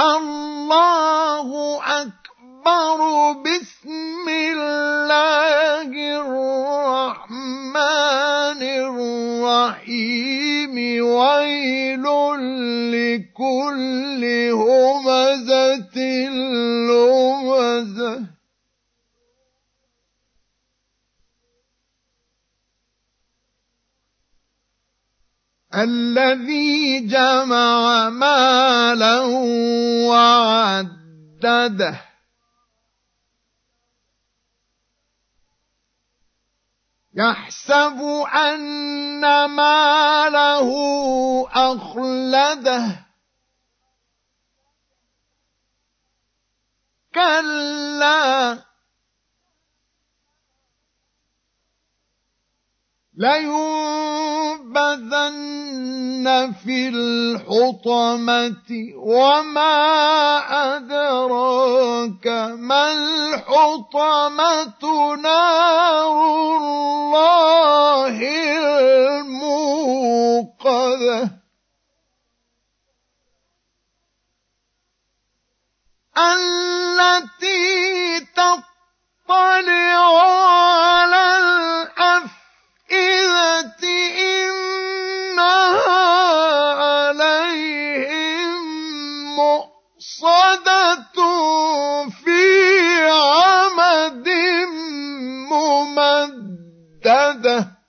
الله أكبر بسم الله الرحمن الرحيم. ويل لكل الذي جمع مالا وعدده. يحسب أن ماله أخلده. كلا. لينبذن في الحطمة وما أدراك ما الحطمة نار الله الموقدة. التي تطلع مخلدة في عمد ممددة.